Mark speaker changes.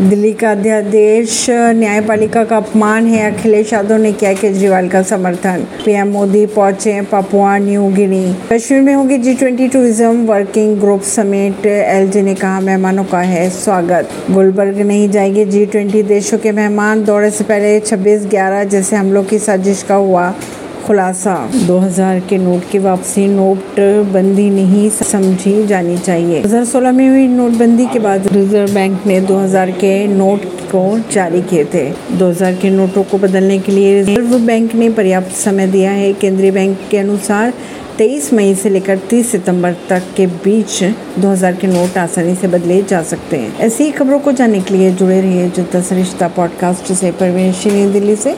Speaker 1: दिल्ली का अध्यादेश, न्यायपालिका का अपमान है। अखिलेश यादव ने किया केजरीवाल का समर्थन। पीएम मोदी पहुँचे पपुआ न्यू गिनी कश्मीर में होगी G twenty tourism working group summit LG ने कहा, मेहमानों का है स्वागत। गुलबर्ग नहीं जाएँगे जी ट्वेंटी देशों के मेहमान। दौरे से पहले 26 ग्यारह जैसे हमलों की साजिश का हुआ। खुलासा। 2000 के नोट की वापसी नोट बंदी नहीं समझी जानी चाहिए। 2016 में हुई नोटबंदी के बाद रिज़र्व बैंक ने 2000 के नोट को जारी किए थे। 2000 के नोटों को बदलने के लिए रिज़र्व बैंक ने पर्याप्त समय दिया है। केंद्रीय बैंक के अनुसार 23 मई से लेकर 30 सितंबर तक के बीच 2000 के नोट आसानी से बदले जा सकते हैं। ऐसी खबरों को जानने के लिए जुड़े रहिए दस रिश्ता पॉडकास्ट से। परवेश दिल्ली से।